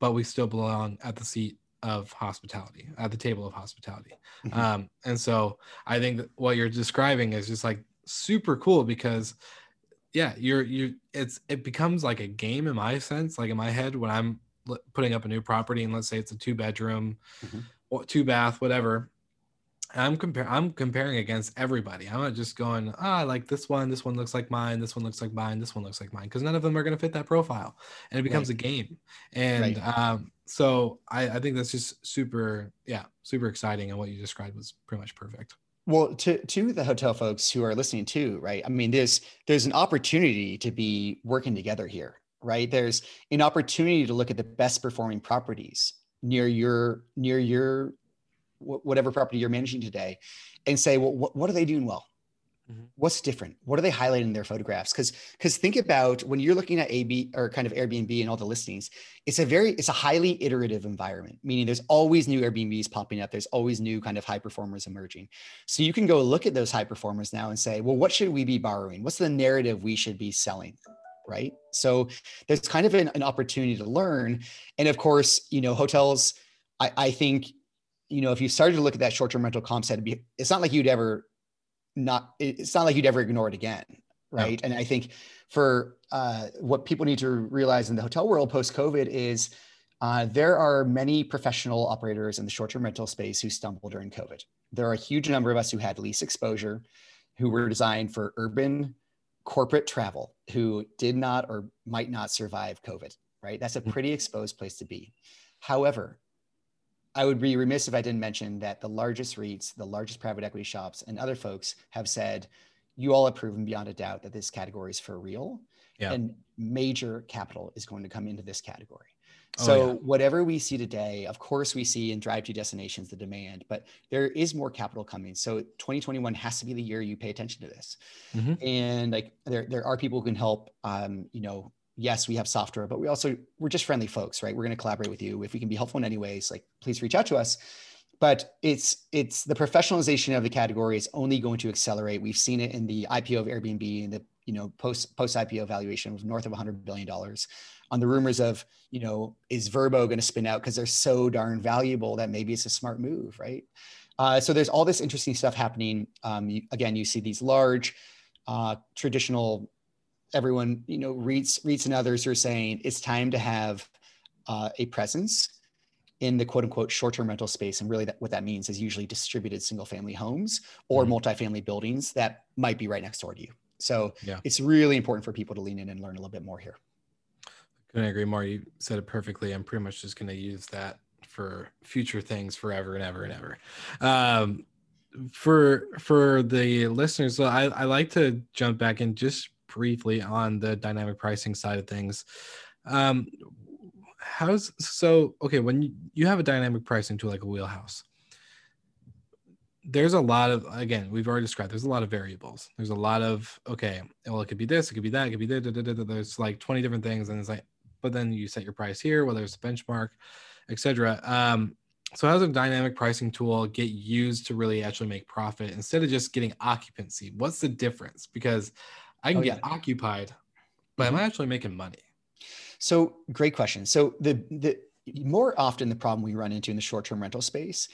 but we still belong at the seat of hospitality at the table of hospitality mm-hmm. um, and so i think what you're describing is just like super cool because yeah you're you it's it becomes like a game in my sense like in my head when i'm putting up a new property and let's say it's a two bedroom mm-hmm. two bath whatever I'm comparing I'm comparing against everybody. I'm not just going, ah, oh, like this one, this one looks like mine, this one looks like mine, this one looks like mine, because none of them are going to fit that profile, and it becomes right. a game. And right. um, so I, I think that's just super, yeah, super exciting. And what you described was pretty much perfect. Well, to to the hotel folks who are listening too, right? I mean, there's there's an opportunity to be working together here, right? There's an opportunity to look at the best performing properties near your near your whatever property you're managing today and say, well, what, what are they doing well? Mm-hmm. What's different? What are they highlighting in their photographs? Because because think about when you're looking at AB or kind of Airbnb and all the listings, it's a very it's a highly iterative environment. Meaning there's always new Airbnbs popping up. There's always new kind of high performers emerging. So you can go look at those high performers now and say, well, what should we be borrowing? What's the narrative we should be selling? Right. So there's kind of an, an opportunity to learn. And of course, you know, hotels. I, I think you know, if you started to look at that short-term rental comp set, be, it's not like you'd ever not, it's not like you'd ever ignore it again. Right. No. And I think for uh, what people need to realize in the hotel world post-COVID is uh, there are many professional operators in the short-term rental space who stumbled during COVID. There are a huge number of us who had lease exposure, who were designed for urban corporate travel, who did not or might not survive COVID. Right. That's a mm. pretty exposed place to be. However, I would be remiss if I didn't mention that the largest REITs, the largest private equity shops, and other folks have said, you all have proven beyond a doubt that this category is for real. Yeah. And major capital is going to come into this category. Oh, so, oh, yeah. whatever we see today, of course, we see in drive to destinations the demand, but there is more capital coming. So, 2021 has to be the year you pay attention to this. Mm-hmm. And like, there, there are people who can help, um, you know, yes, we have software, but we also we're just friendly folks, right? We're going to collaborate with you. If we can be helpful in any ways, like please reach out to us. But it's it's the professionalization of the category is only going to accelerate. We've seen it in the IPO of Airbnb and the you know post post IPO valuation of north of 100 billion dollars. On the rumors of you know is Vrbo going to spin out because they're so darn valuable that maybe it's a smart move, right? Uh, so there's all this interesting stuff happening. Um, you, again, you see these large uh, traditional everyone, you know, REITs, REITs and others are saying it's time to have uh, a presence in the quote unquote short-term rental space. And really that, what that means is usually distributed single family homes or mm-hmm. multifamily buildings that might be right next door to you. So yeah. it's really important for people to lean in and learn a little bit more here. Couldn't agree more. You said it perfectly. I'm pretty much just going to use that for future things forever and ever and ever. Um, for for the listeners, so I, I like to jump back and just briefly on the dynamic pricing side of things. Um, how's so okay when you, have a dynamic pricing tool like a wheelhouse there's a lot of again we've already described there's a lot of variables. There's a lot of okay well it could be this it could be that it could be that there's like 20 different things and it's like but then you set your price here whether it's a benchmark etc um so how does a dynamic pricing tool get used to really actually make profit instead of just getting occupancy? What's the difference? Because i can oh, get yeah. occupied but mm-hmm. am i actually making money so great question so the the more often the problem we run into in the short-term rental space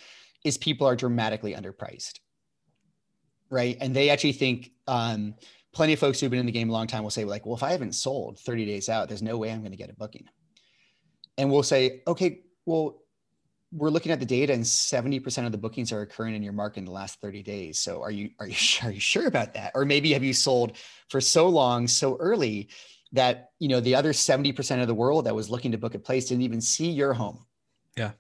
is people are dramatically underpriced, right? And they actually think um, plenty of folks who've been in the game a long time will say like, well, if I haven't sold 30 days out, there's no way I'm going to get a booking. And we'll say, okay, well, we're looking at the data and 70% of the bookings are occurring in your market in the last 30 days. So are you, are you, are you sure about that? Or maybe have you sold for so long, so early that, you know, the other 70% of the world that was looking to book a place didn't even see your home. Yeah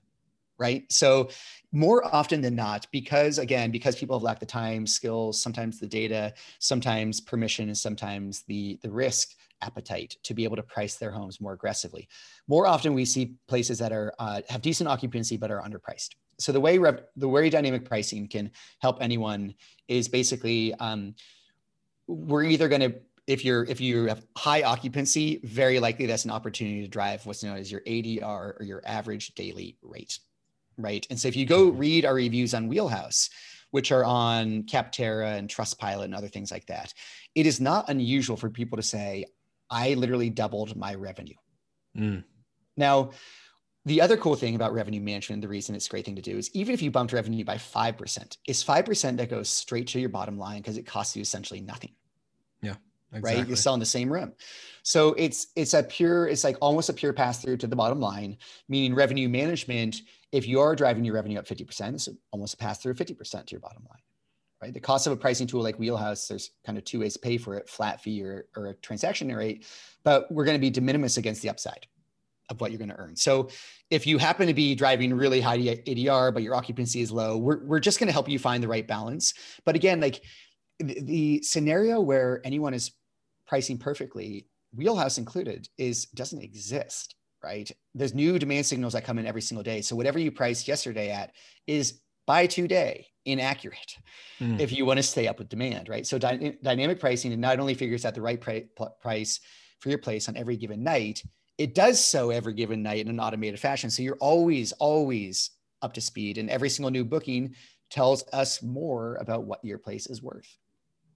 right? So more often than not, because again, because people have lacked the time, skills, sometimes the data, sometimes permission, and sometimes the the risk appetite to be able to price their homes more aggressively. More often, we see places that are uh, have decent occupancy but are underpriced. So the way rev- the way dynamic pricing can help anyone is basically um, we're either going to if you're if you have high occupancy, very likely that's an opportunity to drive what's known as your ADR or your average daily rate right? And so if you go read our reviews on Wheelhouse, which are on Capterra and Trustpilot and other things like that, it is not unusual for people to say, I literally doubled my revenue. Mm. Now, the other cool thing about revenue management, the reason it's a great thing to do is even if you bumped revenue by 5%, it's 5% that goes straight to your bottom line because it costs you essentially nothing. Yeah. Exactly. Right. You're selling the same room. So it's it's a pure, it's like almost a pure pass through to the bottom line, meaning revenue management if you are driving your revenue up 50%, it's almost a pass through 50% to your bottom line, right? The cost of a pricing tool like Wheelhouse, there's kind of two ways to pay for it, flat fee or, or a transaction rate, but we're going to be de minimis against the upside of what you're going to earn. So if you happen to be driving really high ADR, but your occupancy is low, we're, we're just going to help you find the right balance. But again, like the, the scenario where anyone is pricing perfectly, Wheelhouse included, is doesn't exist right? There's new demand signals that come in every single day. So whatever you priced yesterday at is by today inaccurate mm. if you want to stay up with demand, right? So dy- dynamic pricing not only figures out the right price for your place on every given night, it does so every given night in an automated fashion. So you're always, always up to speed, and every single new booking tells us more about what your place is worth.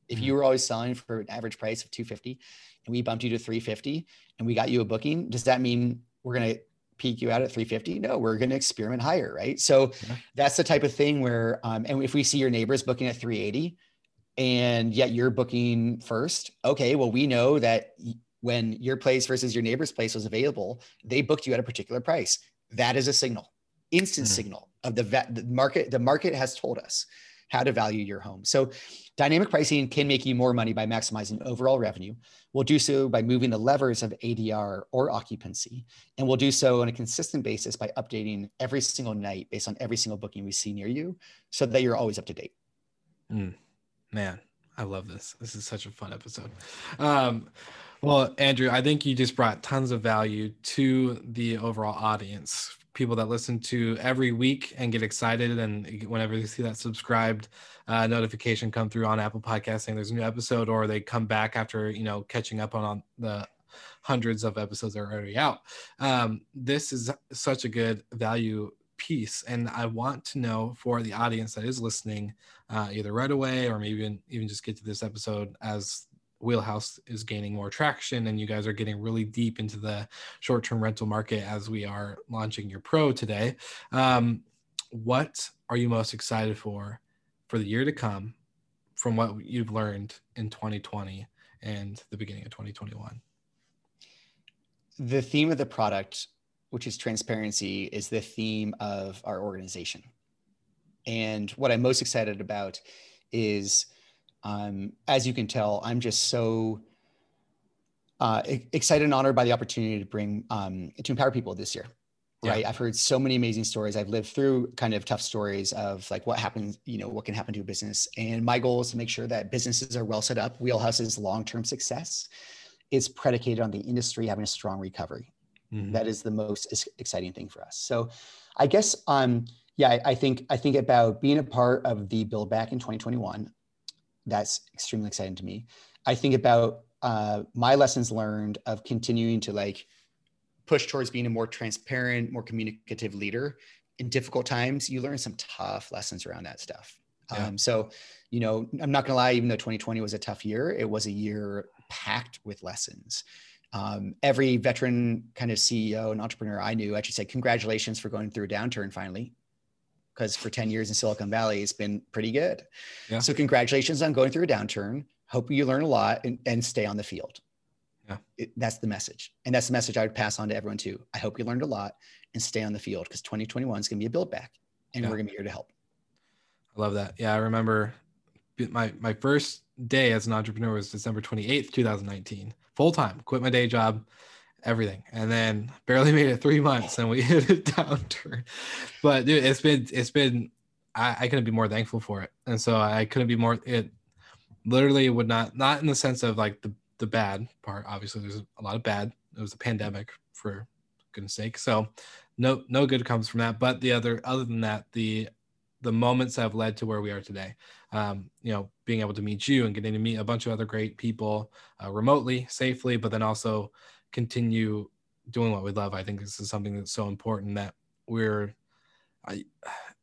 If you mm. were always selling for an average price of 250 and we bumped you to 350 and we got you a booking, does that mean we're going to peak you out at 350 no we're going to experiment higher right so yeah. that's the type of thing where um, and if we see your neighbors booking at 380 and yet you're booking first okay well we know that when your place versus your neighbor's place was available they booked you at a particular price that is a signal instant mm-hmm. signal of the, the market the market has told us how to value your home. So dynamic pricing can make you more money by maximizing overall revenue. We'll do so by moving the levers of ADR or occupancy. And we'll do so on a consistent basis by updating every single night based on every single booking we see near you so that you're always up to date. Mm, man, I love this. This is such a fun episode. Um, well, Andrew, I think you just brought tons of value to the overall audience people that listen to every week and get excited and whenever they see that subscribed uh, notification come through on apple podcast saying there's a new episode or they come back after you know catching up on, on the hundreds of episodes that are already out. Um, this is such a good value piece and i want to know for the audience that is listening uh, either right away or maybe even, even just get to this episode as wheelhouse is gaining more traction and you guys are getting really deep into the short-term rental market as we are launching your pro today um, what are you most excited for for the year to come from what you've learned in 2020 and the beginning of 2021 the theme of the product which is transparency is the theme of our organization. And what i'm most excited about is um, as you can tell, I'm just so uh, excited and honored by the opportunity to bring um, to empower people this year. Right. Yeah. I've heard so many amazing stories. I've lived through kind of tough stories of like what happens, you know, what can happen to a business. And my goal is to make sure that businesses are well set up. Wheelhouse's long-term success is predicated on the industry having a strong recovery. Mm-hmm. That is the most exciting thing for us. So I guess um, Yeah, I, I think I think about being a part of the build back in 2021. That's extremely exciting to me. I think about uh, my lessons learned of continuing to like push towards being a more transparent, more communicative leader in difficult times. You learn some tough lessons around that stuff. Yeah. Um, so, you know, I'm not gonna lie. Even though 2020 was a tough year, it was a year packed with lessons. Um, every veteran kind of CEO and entrepreneur I knew, I should say, congratulations for going through a downturn finally because for 10 years in Silicon Valley, it's been pretty good. Yeah. So congratulations on going through a downturn. Hope you learn a lot and, and stay on the field. Yeah. It, that's the message. And that's the message I would pass on to everyone too. I hope you learned a lot and stay on the field because 2021 is going to be a build back and yeah. we're going to be here to help. I love that. Yeah. I remember my, my first day as an entrepreneur was December 28th, 2019, full time, quit my day job, everything. And then barely made it three months and we hit a downturn. But dude, it's been, it's been, I, I couldn't be more thankful for it. And so I couldn't be more, it literally would not, not in the sense of like the, the bad part. Obviously there's a lot of bad. It was a pandemic for goodness sake. So no, no good comes from that. But the other, other than that, the, the moments have led to where we are today. Um, you know, being able to meet you and getting to meet a bunch of other great people uh, remotely, safely, but then also continue doing what we love. I think this is something that's so important that we're I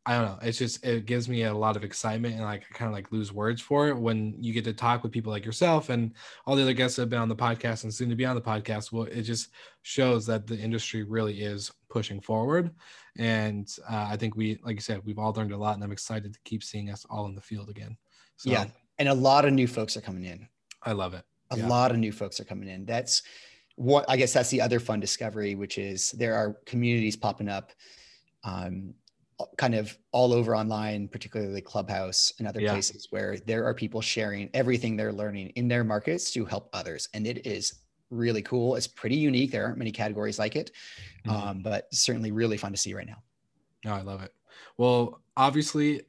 I don't know. It's just it gives me a lot of excitement and like I kind of like lose words for it when you get to talk with people like yourself and all the other guests that have been on the podcast and soon to be on the podcast. Well, it just shows that the industry really is pushing forward, and uh, I think we, like you said, we've all learned a lot, and I'm excited to keep seeing us all in the field again. So, yeah, and a lot of new folks are coming in. I love it. A yeah. lot of new folks are coming in. That's what I guess that's the other fun discovery, which is there are communities popping up, um, kind of all over online, particularly Clubhouse and other yeah. places where there are people sharing everything they're learning in their markets to help others, and it is really cool. It's pretty unique. There aren't many categories like it, mm-hmm. um, but certainly really fun to see right now. No, I love it. Well, obviously,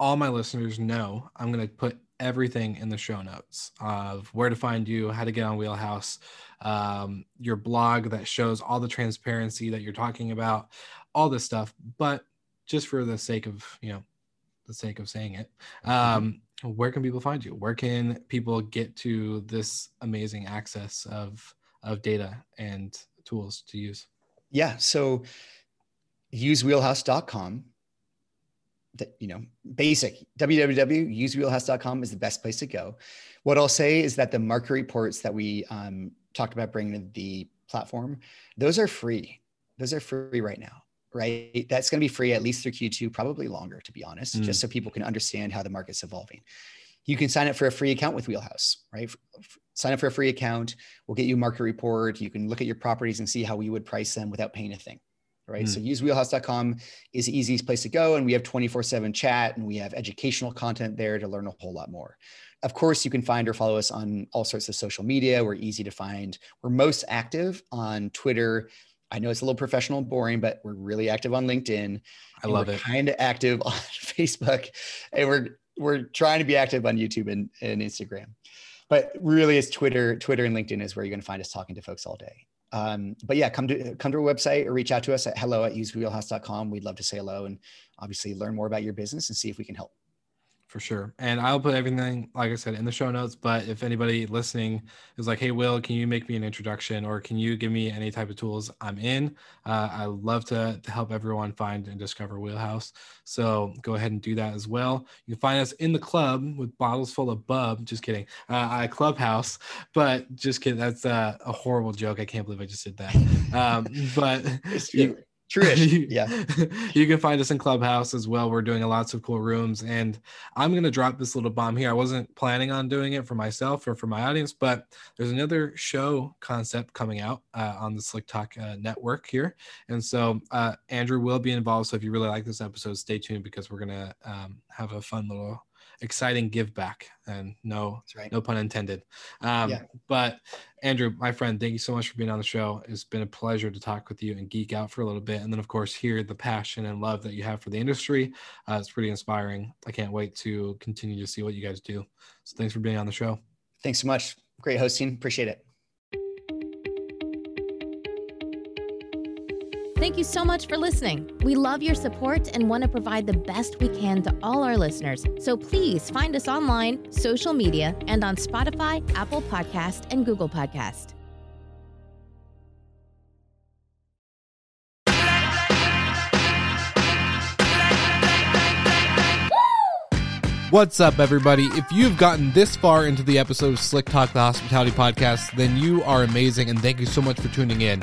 all my listeners know I'm going to put everything in the show notes of where to find you, how to get on Wheelhouse, um, your blog that shows all the transparency that you're talking about, all this stuff. But just for the sake of, you know, the sake of saying it, um, where can people find you? Where can people get to this amazing access of of data and tools to use? Yeah. So use wheelhouse.com that you know basic www.usewheelhouse.com is the best place to go. What i'll say is that the market reports that we um, talked about bringing to the platform those are free. Those are free right now right? That's going to be free at least through q2 probably longer to be honest mm. just so people can understand how the market's evolving. You can sign up for a free account with wheelhouse right? Sign up for a free account. We'll get you a market report. You can look at your properties and see how we would price them without paying a thing right? Mm. So usewheelhouse.com is the easiest place to go. And we have 24 seven chat and we have educational content there to learn a whole lot more. Of course, you can find or follow us on all sorts of social media. We're easy to find. We're most active on Twitter. I know it's a little professional and boring, but we're really active on LinkedIn. I love it. Kind of active on Facebook, and we're we're trying to be active on YouTube and, and Instagram. But really, it's Twitter. Twitter and LinkedIn is where you're going to find us talking to folks all day. Um, but yeah, come to come to our website or reach out to us at hello at usewheelhouse.com. We'd love to say hello and obviously learn more about your business and see if we can help for sure. And I'll put everything, like I said, in the show notes. But if anybody listening is like, hey, Will, can you make me an introduction or can you give me any type of tools? I'm in. Uh, I love to, to help everyone find and discover Wheelhouse. So go ahead and do that as well. You can find us in the club with bottles full of bub. Just kidding. Uh, Clubhouse. But just kidding. That's uh, a horrible joke. I can't believe I just did that. Um, but you, True. yeah. you can find us in Clubhouse as well. We're doing lots of cool rooms. And I'm going to drop this little bomb here. I wasn't planning on doing it for myself or for my audience, but there's another show concept coming out uh, on the Slick Talk uh, network here. And so uh, Andrew will be involved. So if you really like this episode, stay tuned because we're going to um, have a fun little exciting give back and no right. no pun intended. Um, yeah. but andrew my friend thank you so much for being on the show. It's been a pleasure to talk with you and geek out for a little bit and then of course hear the passion and love that you have for the industry. Uh, it's pretty inspiring. I can't wait to continue to see what you guys do. So thanks for being on the show. Thanks so much. Great hosting. Appreciate it Thank you so much for listening. We love your support and want to provide the best we can to all our listeners. So please find us online, social media, and on Spotify, Apple Podcast, and Google Podcast. What's up, everybody? If you've gotten this far into the episode of Slick Talk, the Hospitality Podcast, then you are amazing and thank you so much for tuning in.